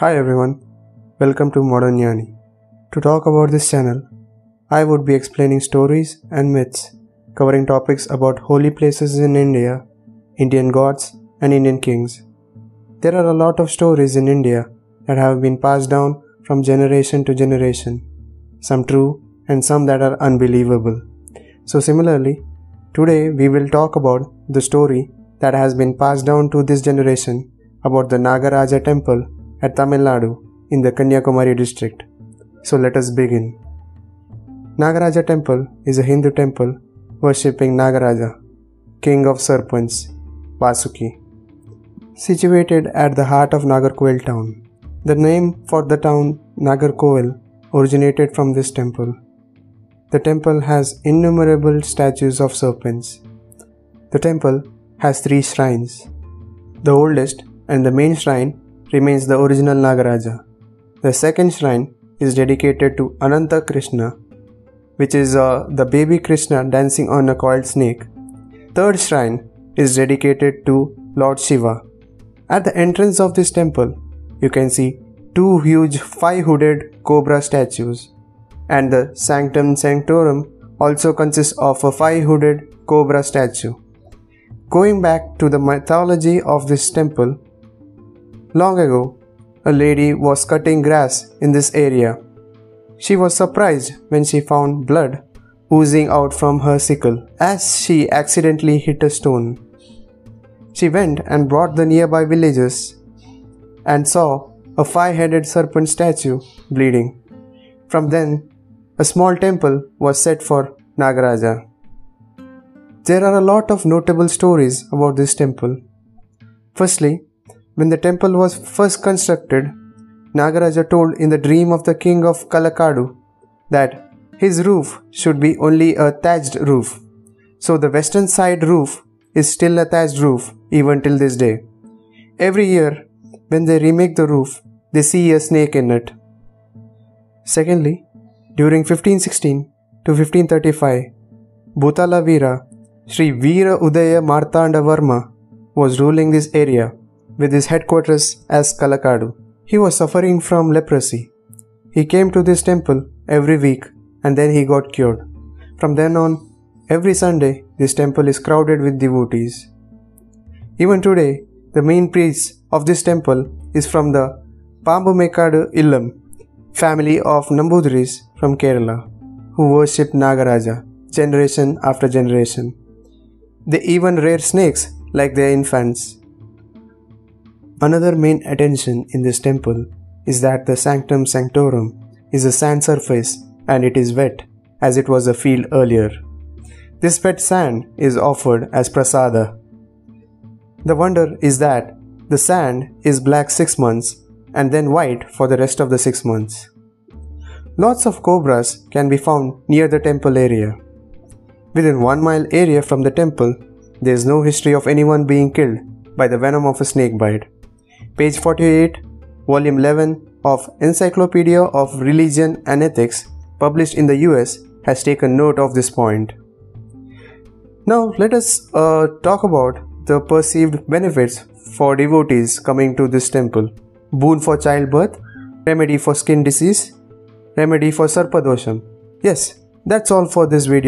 Hi everyone, welcome to Modern Yani. To talk about this channel, I would be explaining stories and myths covering topics about holy places in India, Indian gods, and Indian kings. There are a lot of stories in India that have been passed down from generation to generation, some true and some that are unbelievable. So, similarly, today we will talk about the story that has been passed down to this generation about the Nagaraja temple at Tamil Nadu in the Kanyakumari district. So let us begin. Nagaraja temple is a Hindu temple worshipping Nagaraja, king of serpents, Vasuki. Situated at the heart of Nagarkoil town. The name for the town Nagarkoil originated from this temple. The temple has innumerable statues of serpents. The temple has three shrines. The oldest and the main shrine remains the original Nagaraja. The second shrine is dedicated to Ananta Krishna, which is uh, the baby Krishna dancing on a coiled snake. Third shrine is dedicated to Lord Shiva. At the entrance of this temple, you can see two huge five-hooded cobra statues, and the Sanctum Sanctorum also consists of a five-hooded cobra statue. Going back to the mythology of this temple, long ago, a lady was cutting grass in this area. She was surprised when she found blood oozing out from her sickle as she accidentally hit a stone. She went and brought the nearby villagers and saw a five headed serpent statue bleeding. From then, a small temple was set for Nagaraja. There are a lot of notable stories about this temple. Firstly, when the temple was first constructed, Nagaraja told in the dream of the king of Kalakadu that his roof should be only a thatched roof. So the western side roof is still a thatched roof even till this day. Every year, when they remake the roof, they see a snake in it. Secondly, during 1516 to 1535, Bhutala Veera Sri Veera Udaya Martanda Varma was ruling this area with his headquarters as Kalakadu. He was suffering from leprosy. He came to this temple every week and then he got cured. From then on, every Sunday, this temple is crowded with devotees. Even today, the main priest of this temple is from the Pambumekadu Illam family of Nambudris from Kerala who worship Nagaraja generation after generation. They even rear snakes like their infants. Another main attention in this temple is that the Sanctum Sanctorum is a sand surface and it is wet as it was a field earlier. This wet sand is offered as prasada. The wonder is that the sand is black 6 months and then white for the rest of the 6 months. Lots of cobras can be found near the temple area. Within one mile area from the temple, there is no history of anyone being killed by the venom of a snake bite. Page 48, volume 11 of Encyclopedia of Religion and Ethics, published in the US, has taken note of this point. Now, let us uh, talk about the perceived benefits for devotees coming to this temple boon for childbirth, remedy for skin disease, remedy for sarpadosham. Yes, that's all for this video.